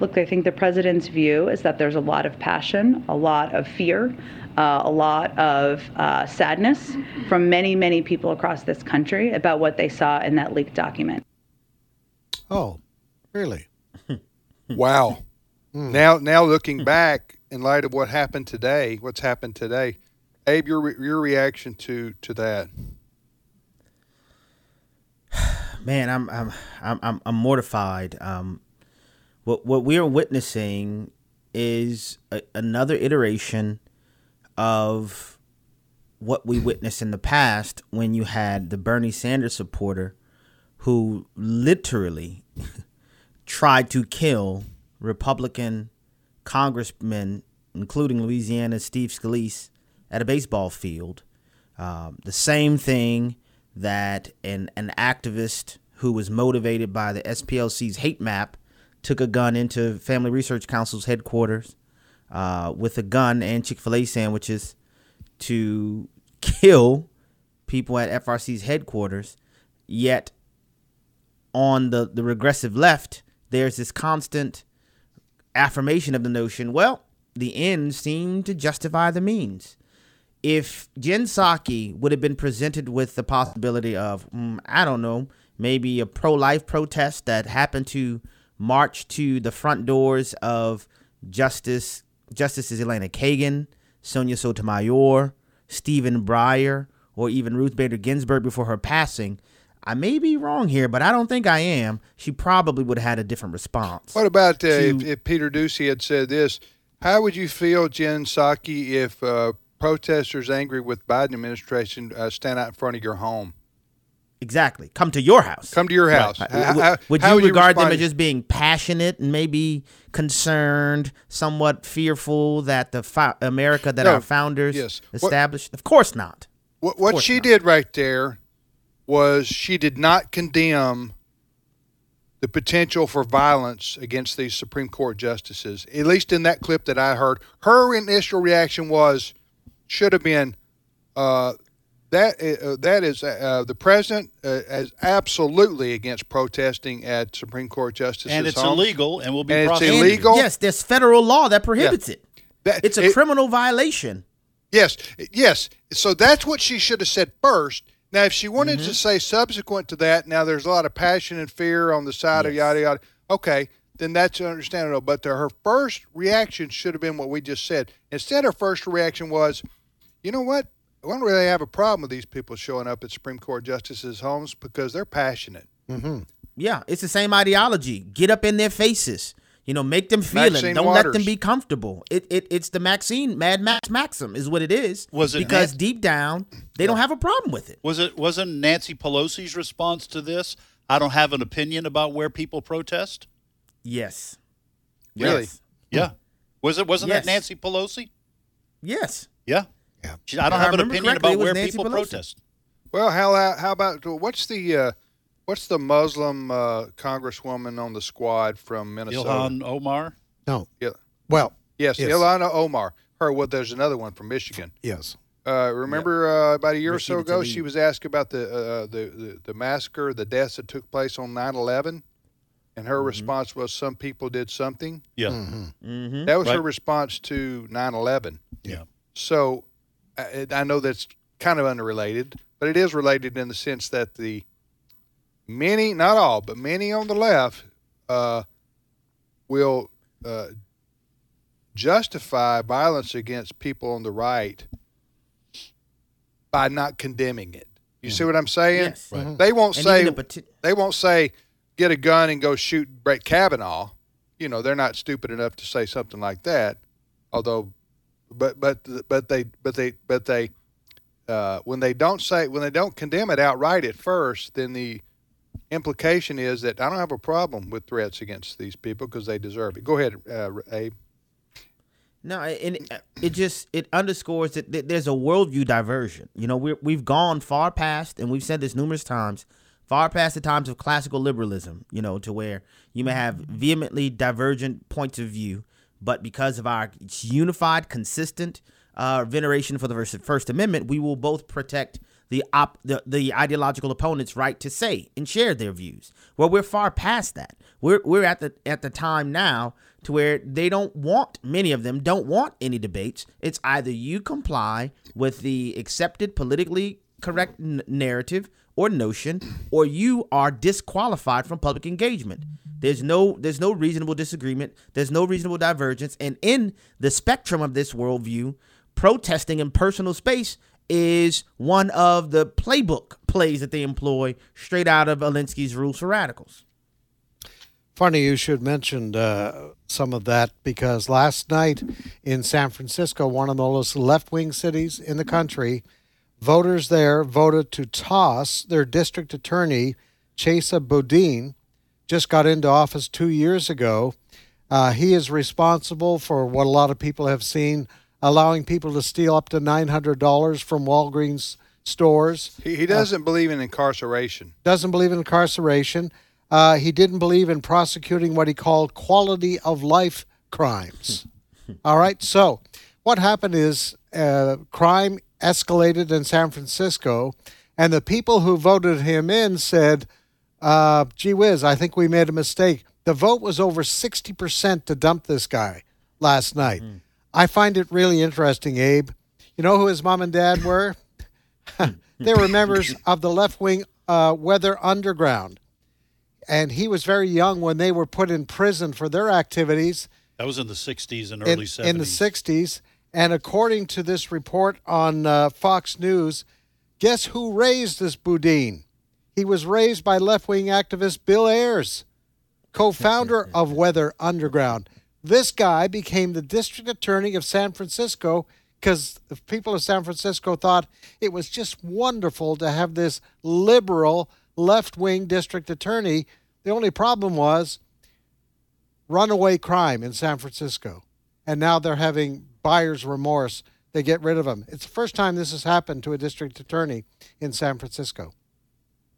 O: Look, I think the president's view is that there's a lot of passion, a lot of fear, uh, a lot of uh, sadness from many, many people across this country about what they saw in that leaked document.
C: Oh, really? [laughs]
A: Wow. Now, now looking back in light of what happened today, what's happened today, Abe, your your reaction to to that? [sighs]
M: Man, I'm I'm I'm I'm, mortified. Um, what what we are witnessing is a, another iteration of what we witnessed in the past when you had the Bernie Sanders supporter who literally [laughs] tried to kill Republican congressmen, including Louisiana Steve Scalise, at a baseball field. Um, the same thing that an, an activist who was motivated by the SPLC's hate map took a gun into Family Research Council's headquarters uh, with a gun and Chick fil A sandwiches to kill people at FRC's headquarters. Yet, on the, the regressive left, there's this constant affirmation of the notion well, the ends seem to justify the means. If Jen Psaki would have been presented with the possibility of, mm, I don't know, maybe a pro life protest that happened to march to the front doors of Justice Justices Elena Kagan, Sonia Sotomayor, Stephen Breyer, or even Ruth Bader Ginsburg before her passing, I may be wrong here, but I don't think I am. She probably would have had a different response.
A: What about uh,
M: to-
A: if, if Peter Doocy had said this? How would you feel, Jen Psaki, if uh, protesters angry with Biden administration uh, stand out in front of your home?
M: Exactly. Come to your house.
A: Come to your house.
M: Right.
A: How-
M: would
A: how-
M: would
A: how
M: you
A: would you
M: regard them as just being passionate and maybe concerned, somewhat fearful that the fo- America that
A: No.
M: our founders
A: Yes. What-
M: established? of course not.
A: What, what
M: course
A: she
M: not.
A: did right there was she did not condemn the potential for violence against these Supreme Court justices. At least in that clip that I heard, her initial reaction was should have been uh, that uh, that is uh, the president uh, is absolutely against protesting at Supreme Court justices.
B: And it's
A: homes.
B: illegal and will be
A: And it's
B: prosecuted.
A: illegal.
M: Yes, there's federal law that prohibits it.
A: That-
M: It's a
A: it-
M: criminal violation.
A: Yes, yes. So that's what she should have said first. Now, if she wanted
M: Mm-hmm.
A: to say subsequent to that, now there's a lot of passion and fear on the side of yada yada. Okay, then that's understandable. But the, her first reaction should have been what we just said. Instead, her first reaction was, you know what? I don't really have a problem with these people showing up at Supreme Court justices' homes because they're passionate.
C: Mm-hmm.
M: Yeah, it's the same ideology. Get up in their faces. You know, make them feel
A: Maxine
M: it. Don't let them be comfortable. It, it it's the Maxine Mad Max Maxim is what it is.
B: Was it
M: because
B: Nan-
M: deep down they don't have a problem with it.
B: Was it wasn't Nancy Pelosi's response to this? I don't have an opinion about where people protest.
M: Yes.
A: Really?
M: Yes.
B: Yeah. Was it wasn't
M: Yes.
B: that Nancy Pelosi?
M: Yes.
B: Yeah.
C: Yeah.
B: She, I don't
M: If I
B: have an opinion about where
M: Nancy
B: people
M: Pelosi.
B: protest.
A: Well, how how about what's the uh, what's the Muslim uh, congresswoman on the squad from Minnesota?
B: Ilhan Omar.
C: No.
A: Yeah.
C: Well,
A: Yes,
C: Yes.
A: Ilana Omar. Her. Well, there's another one from Michigan.
C: yes.
A: Uh, remember uh, about a year or so ago,
M: Tlaib.
A: she was asked about the, uh, the the the massacre, the deaths that took place on 9/11, and her response was, "Some people did something."
B: Yeah.
M: Mm-hmm.
A: That was her response to 9/11.
B: Yeah.
A: So, I, I know that's kind of unrelated, but it is related in the sense that the many, not all, but many on the left, uh, will uh, justify violence against people on the right by not condemning it. You see what I'm saying?
M: Yes.
A: They won't
M: And
A: say
M: the pati-
A: they won't say, get a gun and go shoot Brett Kavanaugh, you know, they're not stupid enough to say something like that. Although, but but but they but they but they uh, when they don't say when they don't condemn it outright at first, then the implication is that I don't have a problem with threats against these people because they deserve it. Go ahead, uh, Abe.
M: No, and it, it just it underscores that there's a worldview diversion. You know, we we've gone far past, and we've said this numerous times, far past the times of classical liberalism. You know, to where you may have vehemently divergent points of view, but because of our unified, consistent uh, veneration for the First Amendment, we will both protect the op the, the ideological opponent's right to say and share their views. Well, we're far past that. We're we're at the at the time now to where they don't want many of them don't want any debates. It's either you comply with the accepted politically correct n- narrative or notion or you are disqualified from public engagement. There's no there's no reasonable disagreement, there's no reasonable divergence and in the spectrum of this worldview, protesting in personal space is one of the playbook plays that they employ straight out of Alinsky's Rules for Radicals.
C: Funny you should mention uh, some of that because last night in San Francisco, one of the most left wing cities in the country, voters there voted to toss their district attorney, Chesa Boudin, just got into office two years ago. Uh, he is responsible for what a lot of people have seen allowing people to steal up to $900 from Walgreens stores.
A: He, he doesn't uh, believe in incarceration.
C: Doesn't believe in incarceration. Uh, he didn't believe in prosecuting what he called quality of life crimes. [laughs] All right. So, what happened is uh, crime escalated in San Francisco, and the people who voted him in said, uh, gee whiz, I think we made a mistake. The vote was over 60% to dump this guy last night. Mm. I find it really interesting, Abe. You know who his mom and dad were? [laughs] they were members of the left wing uh, Weather Underground. And he was very young when they were put in prison for their activities.
B: That was in the 60s and early in, 70s.
C: In the 60s. And according to this report on uh, Fox News, guess who raised this Boudin? He was raised by left wing activist Bill Ayers, co founder [laughs] of Weather Underground. This guy became the district attorney of San Francisco because the people of San Francisco thought it was just wonderful to have this liberal left wing district attorney. The only problem was runaway crime in San Francisco. And now they're having buyer's remorse. They get rid of them. It's the first time this has happened to a district attorney in San Francisco.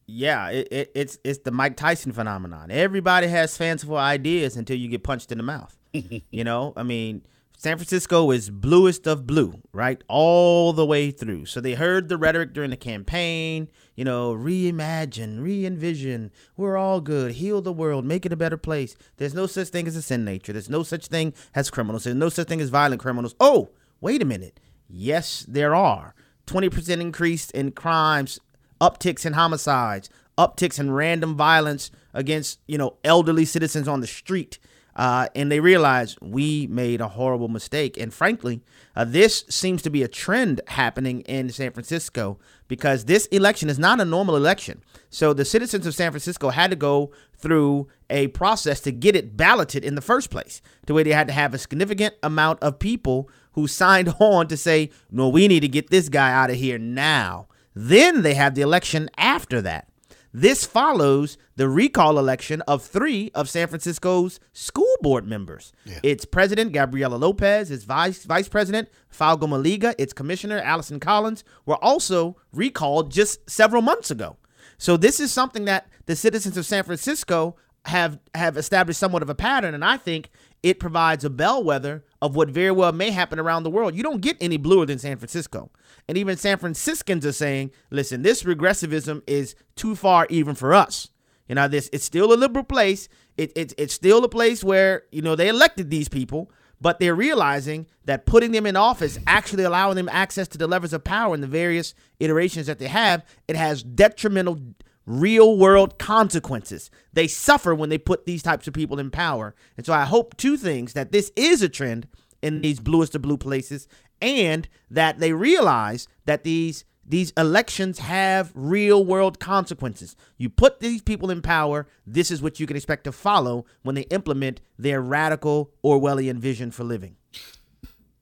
M: Yeah, it, it, it's it's the Mike Tyson phenomenon. Everybody has fanciful ideas until you get punched in the mouth [laughs] you know, I mean, San Francisco is bluest of blue, right? All the way through. So they heard the rhetoric during the campaign, you know, reimagine, re envision, we're all good, heal the world, make it a better place. There's no such thing as a sin nature. There's no such thing as criminals. There's no such thing as violent criminals. Oh, wait a minute. Yes, there are. 20% increase in crimes, upticks in homicides, upticks in random violence against, you know, elderly citizens on the street. Uh, and they realize we made a horrible mistake. And frankly, uh, this seems to be a trend happening in San Francisco because this election is not a normal election. So the citizens of San Francisco had to go through a process to get it balloted in the first place, to where they had to have a significant amount of people who signed [laughs] on to say, no, we need to get this guy out of here now. Then they have the election after that. This follows the recall election of three of San Francisco's school board members. Yeah. Its president, Gabriela Lopez, its vice, vice president, Faauuga Moliga, its commissioner, Allison Collins, were also recalled just several months ago. So this is something that the citizens of San Francisco have have established somewhat of a pattern, and I think it provides a bellwether of what very well may happen around the world. You don't get any bluer than San Francisco. And even San Franciscans are saying, listen, this regressivism is too far even for us. You know, this it's still a liberal place. It, it, it's still a place where, you know, they elected these people, but they're realizing that putting them in office, actually allowing them access to the levers of power in the various iterations that they have, it has detrimental real world consequences. They suffer when they put these types of people in power. And so I hope two things that this is a trend in these bluest of blue places and that they realize that these these elections have real world consequences. You put these people in power, this is what you can expect to follow when they implement their radical Orwellian vision for living.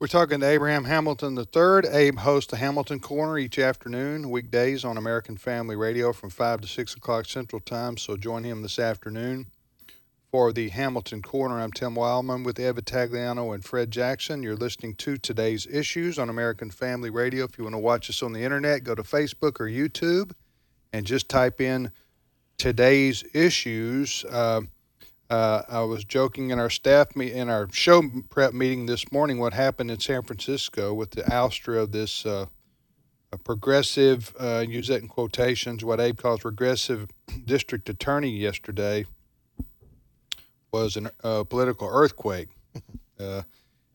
A: We're talking to Abraham Hamilton III. Abe hosts the Hamilton Corner each afternoon, weekdays on American Family Radio from 5 to 6 o'clock Central Time. So join him this afternoon for the Hamilton Corner. I'm Tim Wildmon with Ed Vitagliano and Fred Jackson. You're listening to today's issues on American Family Radio. If you want to watch us on the internet, go to Facebook or YouTube and just type in today's issues. Uh, uh, I was joking in our staff meet in our show prep meeting this morning what happened in San Francisco with the ouster of this uh, progressive, uh, use that in quotations, what Abe calls regressive [clears throat] district attorney yesterday was a uh, political earthquake. [laughs] Uh,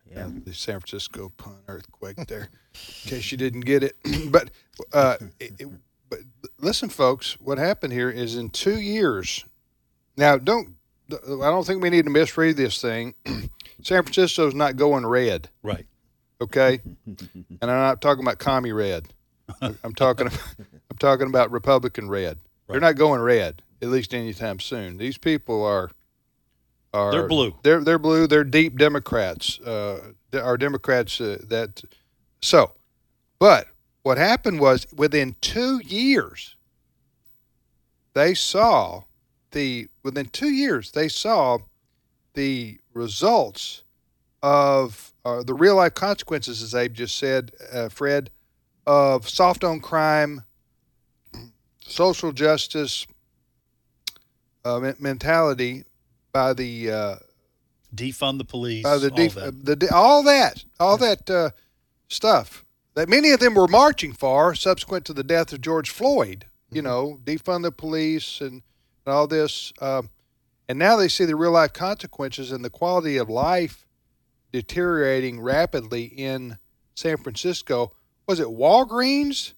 A: yeah. the San Francisco pun earthquake there, in case you didn't get it. [clears throat] but uh, [laughs] it, it, but listen, folks, what happened here is in two years. Now, don't I don't think we need to misread this thing. [clears throat] San Francisco's not going red.
B: Right.
A: Okay. [laughs] and I'm not talking about commie red. [laughs] I'm talking. I'm talking about Republican red. Right. They're not going red at least anytime soon. These people are. Are,
B: they're blue.
A: They're they're blue. They're deep Democrats. Uh, are Democrats uh, that so, but what happened was within two years, they saw the within two years they saw the results of uh, the real life consequences, as Abe just said, uh, Fred, of soft on crime, social justice uh, mentality by the uh,
B: defund the police,
A: by the,
B: def- all that.
A: the all that, all that uh, stuff that many of them were marching for subsequent to the death of George Floyd. You mm-hmm. know, defund the police and, and all this, um, and now they see the real life consequences and the quality of life deteriorating rapidly in San Francisco. Was it Walgreens?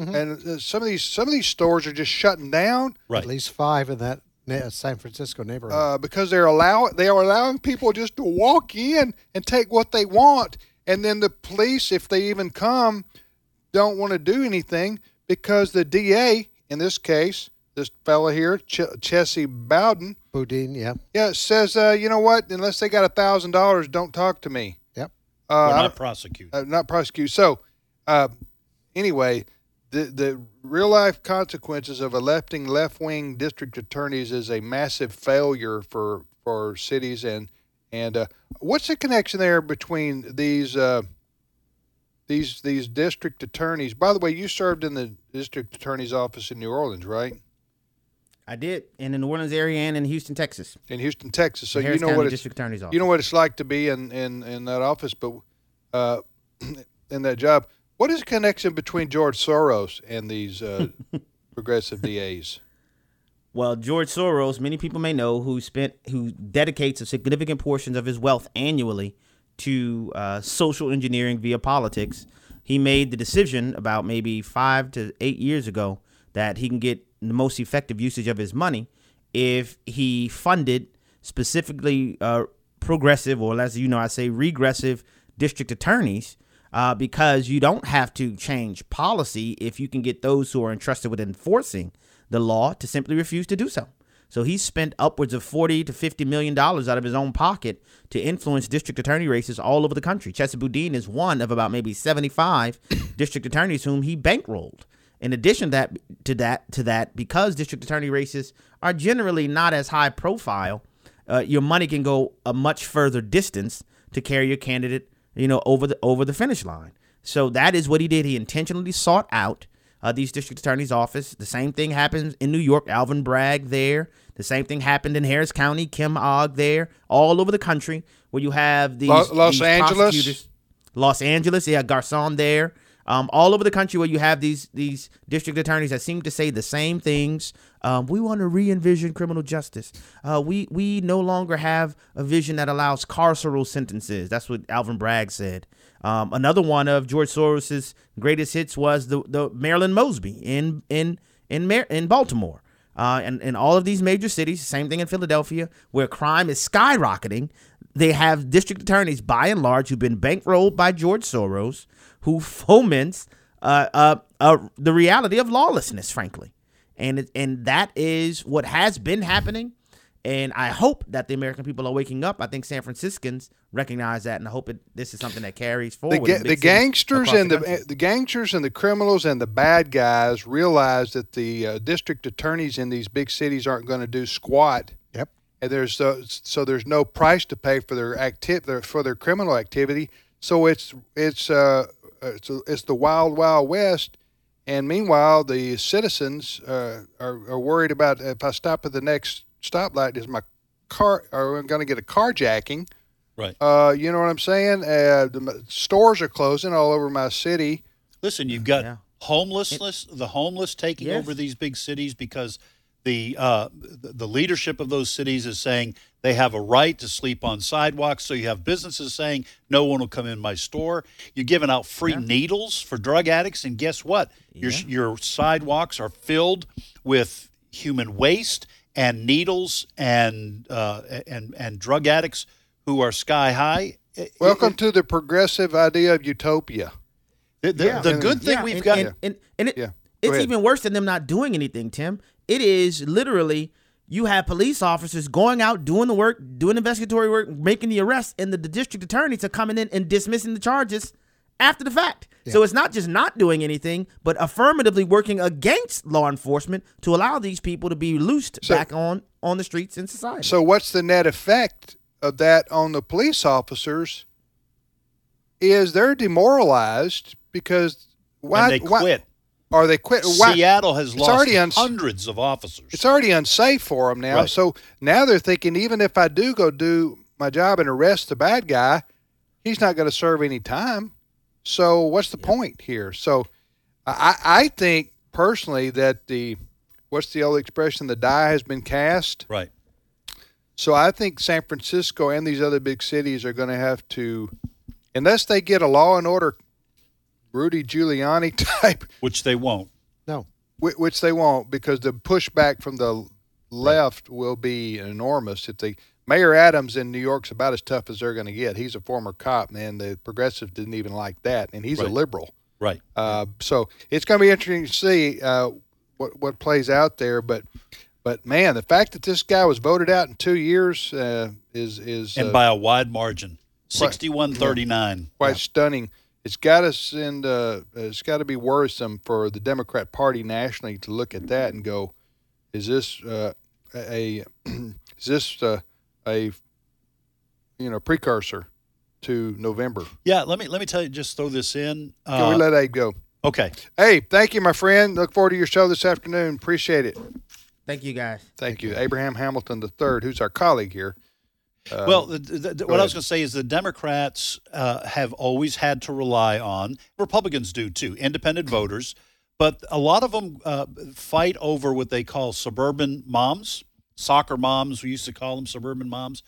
A: Mm-hmm. And uh, some of these some of these stores are just shutting down.
B: Right.
C: At least five in that San Francisco neighborhood.
A: Uh, because they're allow they are allowing people just to walk in and take what they want, and then the police, if they even come, don't want to do anything because the DA, in this case, this fella here, Ch- Chesa Bowden,
C: Boudin, yeah,
A: yeah, says, uh, you know what? Unless they got a thousand dollars, don't talk to me.
C: Yep.
A: Uh,
B: not prosecute.
A: Uh, not prosecute. So, uh, anyway, the the real life consequences of electing left wing district attorneys is a massive failure for for cities and and uh, what's the connection there between these uh, these these district attorneys? By the way, you served in the district attorney's office in New Orleans, right?
M: I did in the New Orleans area and in Houston, Texas.
A: In Houston, Texas. So you know
M: County
A: what
M: district attorney's office.
A: You know what it's like to be in in, in that office, but uh, [clears throat] in that job. What is the connection between George Soros and these uh, [laughs] progressive DAs?
M: Well, George Soros, many people may know, who spent who dedicates a significant portions of his wealth annually to uh, social engineering via politics. He made the decision about maybe five to eight years ago that he can get the most effective usage of his money if he funded specifically uh, progressive, or as you know, I say regressive district attorneys uh, because you don't have to change policy if you can get those who are entrusted with enforcing the law to simply refuse to do so. So he spent upwards of 40 to 50 million dollars out of his own pocket to influence district attorney races all over the country. Chesa Boudin is one of about maybe 75 [coughs] district attorneys whom he bankrolled. In addition that to that to that, because district attorney races are generally not as high profile, uh, your money can go a much further distance to carry your candidate you know, over the over the finish line. So that is what he did. He intentionally sought out uh, these district attorney's office. The same thing happens in New York. Alvin Bragg there. The same thing happened in Harris County. Kim Ogg there. All over the country where you have these
A: Los,
M: these
A: Angeles.
M: Los Angeles, yeah, Gascón there. Um, all over the country where you have these these district attorneys that seem to say the same things. Um, we want to re-envision criminal justice. Uh, we we no longer have a vision that allows carceral sentences. That's what Alvin Bragg said. Um, another one of George Soros's greatest hits was the the Marilyn Mosby in in in Mar- in Baltimore. Uh, and in all of these major cities, same thing in Philadelphia, where crime is skyrocketing. They have district attorneys, by and large, who've been bankrolled by George Soros, who foments uh, uh, uh, the reality of lawlessness, frankly, and it, and that is what has been happening. And I hope that the American people are waking up. I think San Franciscans recognize that, and I hope it, this is something that carries
A: The,
M: forward.
A: ga- the gangsters and
M: the
A: the, the gangsters and the criminals and the bad guys realize that the uh, district attorneys in these big cities aren't going to do squat.
C: Yep.
A: And there's uh, so there's no price to pay for their acti- their, for their criminal activity. So it's it's uh it's, it's the wild wild west. And meanwhile, the citizens uh, are, are worried about if I stop at the next stoplight, is my car are I going to get a carjacking?
B: Right.
A: Uh, you know what I'm saying? Uh, the stores are closing all over my city.
B: Listen, you've got homelessness, the homeless taking
A: Yes.
B: over these big cities because the uh, the the leadership of those cities is saying they have a right to sleep on sidewalks. So you have businesses saying no one will come in my store. You're giving out free needles for drug addicts, and guess what? Your your sidewalks are filled with human waste and needles and uh, and and drug addicts who are sky high.
A: Welcome to the progressive idea of utopia.
B: The, the, the good thing
M: Yeah,
B: we've
M: and,
B: got.
M: and, and, and it,
A: Yeah. Go
M: it's
A: ahead.
M: even worse than them not doing anything, Tim. It is literally you have police officers going out doing the work, doing investigatory work, making the arrests, and the, the district attorneys are coming in and dismissing the charges after the fact. So it's not just not doing anything, but affirmatively working against law enforcement to allow these people to be loosed back on on the streets in society.
A: So what's the net effect of that on the police officers? Is they're demoralized because why
B: and they
A: why- Are they quit?
B: Seattle has lost
A: uns-
B: hundreds of officers.
A: It's already unsafe for them now.
B: Right.
A: So now they're thinking, even if I do go do my job and arrest the bad guy, he's not going to serve any time. So what's the point here? So I, I think personally that the what's the old expression? The die has been cast.
B: Right.
A: So I think San Francisco and these other big cities are going to have to, unless they get a law and order, Rudy Giuliani [laughs] type,
B: which they won't.
C: No.
A: Which, which they won't, because the pushback from the left will be enormous. If they Mayor Adams in New York's about as tough as they're going to get. He's a former cop, man. The progressive didn't even like that, and he's a liberal.
B: Right.
A: Uh, so it's going to be interesting to see uh, what what plays out there. But but man, the fact that this guy was voted out in two years uh, is is
B: and
A: uh,
B: by a wide margin,
A: quite-
B: 61-39.
A: quite stunning. It's got to send. Uh, it's got to be worrisome for the Democrat Party nationally to look at that and go, "Is this uh, a [clears throat] is this uh, a you know precursor to November?"
B: Yeah, let me let me tell you. Just throw this in.
A: Can we
B: Uh,
A: let Abe go?
B: Okay.
A: Hey, thank you, my friend. Look forward to your show this afternoon. Appreciate it.
M: Thank you, guys.
A: Thank you, Abraham Hamilton III, who's our colleague here. Uh,
B: well, the, the, the- what I was going to say is the Democrats uh, have always had to rely on Republicans do too, independent voters, but a lot of them uh, fight over what they call suburban moms, soccer moms. We used to call them suburban moms.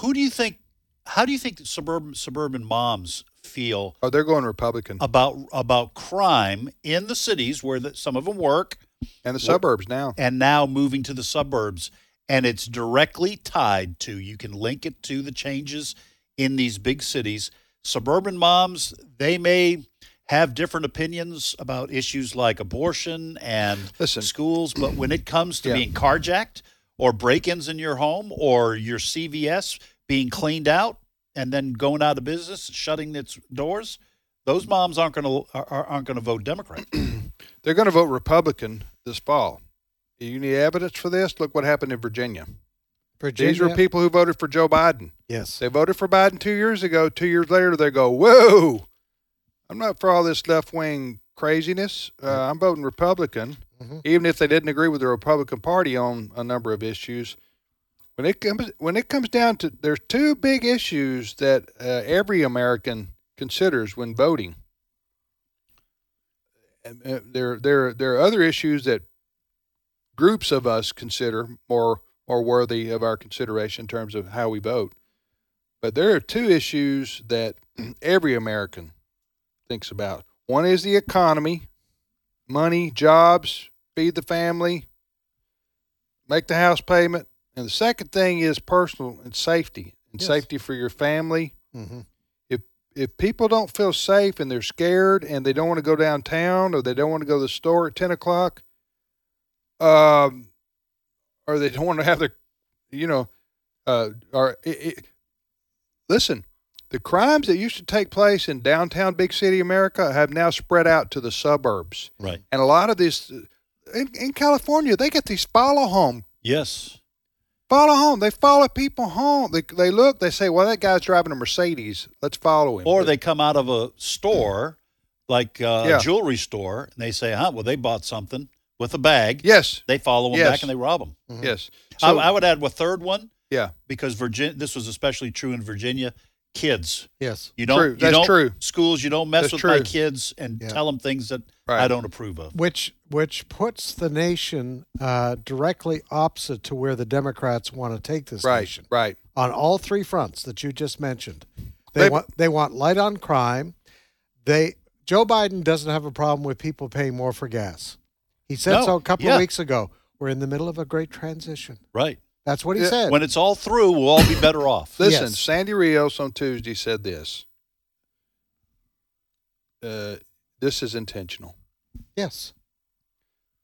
B: Who do you think? How do you think suburban suburban moms feel?
A: Oh, they're going Republican
B: about about crime in the cities where the, some of them work,
A: and the suburbs now,
B: and now moving to the suburbs, and it's directly tied to. You can link it to the changes in these big cities. Suburban moms, they may have different opinions about issues like abortion and schools, but when it comes to
A: Yeah.
B: being carjacked or break-ins in your home or your CVS being cleaned out and then going out of business, shutting its doors, those moms aren't going to aren't going to vote Democrat. [clears throat]
A: they're going to vote Republican this fall. You need evidence for this? Look what happened in Virginia. Virginia. These were people who voted for Joe Biden.
C: Yes.
A: They voted for Biden two years ago. Two years later, they go, "Whoa, I'm not for all this left wing craziness. Uh, I'm voting Republican,
C: Mm-hmm.
A: even if they didn't agree with the Republican Party on a number of issues." When it comes when it comes down to there's two big issues that uh, every American considers when voting. And, uh, there there there are other issues that groups of us consider more more worthy of our consideration in terms of how we vote. But there are two issues that [clears throat] every American thinks about. One is the economy, money, jobs, feed the family, make the house payment, and the second thing is personal and safety and
C: Yes.
A: safety for your family.
C: Mhm.
A: If if people don't feel safe and they're scared and they don't want to go downtown or they don't want to go to the store at ten o'clock, um, or they don't want to have their, you know, uh, or it, it, listen, the crimes that used to take place in downtown big city America have now spread out to the suburbs,
B: Right.
A: and a lot of these in, in California they get these follow home
B: Yes.
A: follow home. They follow people home. They they look. They say, "Well, that guy's driving a Mercedes. Let's follow him."
B: Or they come out of a store, like uh,
A: Yeah.
B: a jewelry store, and they say, "Huh? Well, they bought something with a bag."
A: Yes.
B: They follow them
A: Yes.
B: back and they rob them.
A: Yes.
B: I,
A: So-
B: I would add a third one.
A: Yeah.
B: Because Virginia, this was especially true in Virginia. Kids.
C: Yes.
B: You don't.
A: True.
B: You
A: That's
B: don't,
A: true.
B: Schools. You don't mess
A: That's
B: with my kids and
C: Yeah.
B: tell them things that
A: Right.
B: I don't approve of.
C: which which puts the nation uh, directly opposite to where the Democrats want to take this
A: Right.
C: nation
A: Right.
C: on all three fronts that you just mentioned. They,
A: They-
C: want they want light on crime. They Joe Biden doesn't have a problem with people paying more for gas. He said
B: No,
C: so a couple
B: yeah.
C: of weeks ago. We're in the middle of a great transition.
B: Right.
C: That's what he
A: Yeah,
C: said.
B: When it's all through, we'll all be better off. [laughs]
A: Listen,
C: Yes.
A: Sandy Rios on Tuesday said this. Uh, this is intentional.
C: yes.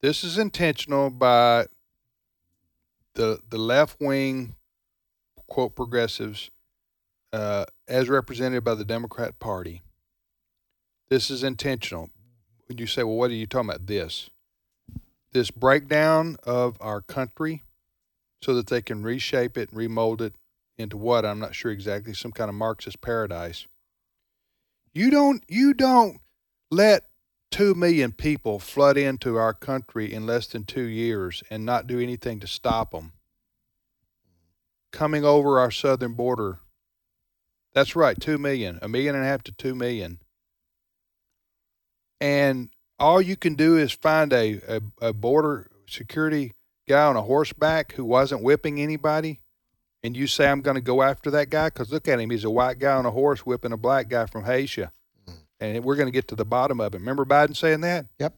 A: This is intentional by the the left wing quote progressives uh, as represented by the Democrat Party. This is intentional. When you say, "Well, what are you talking about?" This this breakdown of our country, so that they can reshape it and remold it into what I'm not sure exactly, some kind of Marxist paradise. You don't you don't let two million people flood into our country in less than two years and not do anything to stop them coming over our southern border. That's right, two million, a million and a half to two million. And all you can do is find a, a, a border security guy on a horseback who wasn't whipping anybody, and you say, I'm going to go after that guy? Because look at him. He's a white guy on a horse whipping a black guy from Haitian and we're going to get to the bottom of it. Remember Biden saying that?
C: Yep.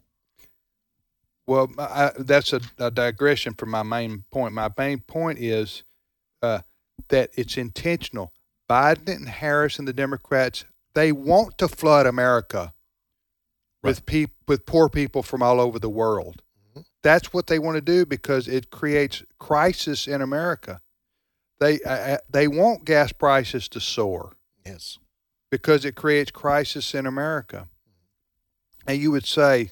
A: Well, I, that's a, a digression from my main point. My main point is uh, that it's intentional. Biden and Harris and the Democrats they want to flood America with peop- with poor people from all over the world. That's what they want to do because it creates crisis in America. They uh, they want gas prices to soar
C: Yes.
A: because it creates crisis in America. And you would say,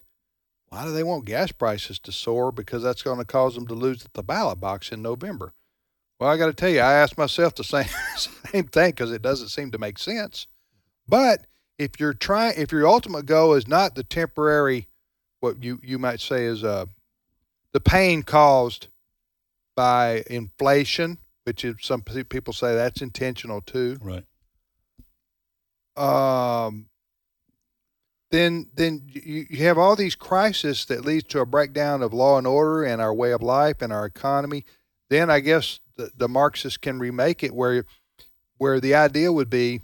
A: why do they want gas prices to soar? Because that's going to cause them to lose at the ballot box in November. Well, I got to tell you, I asked myself the [laughs] same same thing because it doesn't seem to make sense. But if you're trying, if your ultimate goal is not the temporary, what you you might say is uh, the pain caused by inflation, which is some people say that's intentional too
B: Right.
A: um, then then you, you have all these crises that leads to a breakdown of law and order and our way of life and our economy. Then I guess the, the Marxists can remake it where where the idea would be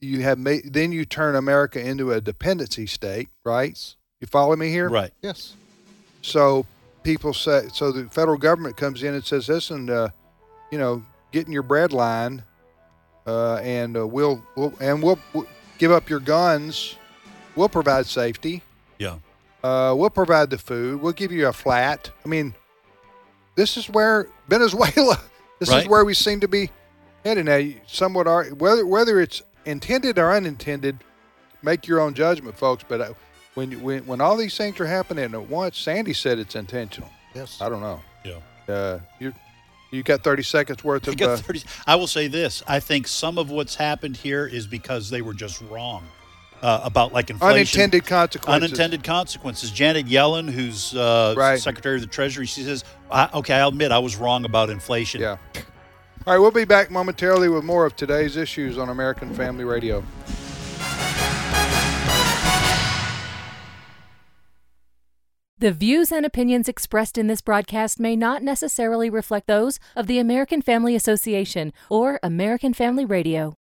A: you have ma- then you turn America into a dependency state, right? You follow me here?
B: Right.
C: Yes.
A: So people say, so the federal government comes in and says, listen, uh, you know, get in your bread line, uh, and uh, we'll, we'll and we'll, we'll give up your guns. We'll provide safety.
B: Yeah.
A: Uh, we'll provide the food. We'll give you a flat. I mean, this is where Venezuela. [laughs] This
B: Right.
A: is where we seem to be headed now. you- Somewhat are whether whether it's intended or unintended. Make your own judgment, folks. But uh, when when when all these things are happening at once, Sandy said it's intentional.
C: Yes.
A: I don't know.
B: Yeah.
A: Uh, you you got thirty seconds worth
B: I
A: of.
B: got
A: Uh,
B: 30 I will say this. I think some of what's happened here is because they were just wrong uh, about like inflation.
A: Unintended consequences.
B: Unintended consequences. Janet Yellen, who's uh,
A: Right.
B: Secretary of the Treasury, she says, I, okay, I'll admit I was wrong about inflation.
A: Yeah. All right, we'll be back momentarily with more of today's issues on American Family Radio.
P: The views and opinions expressed in this broadcast may not necessarily reflect those of the American Family Association or American Family Radio.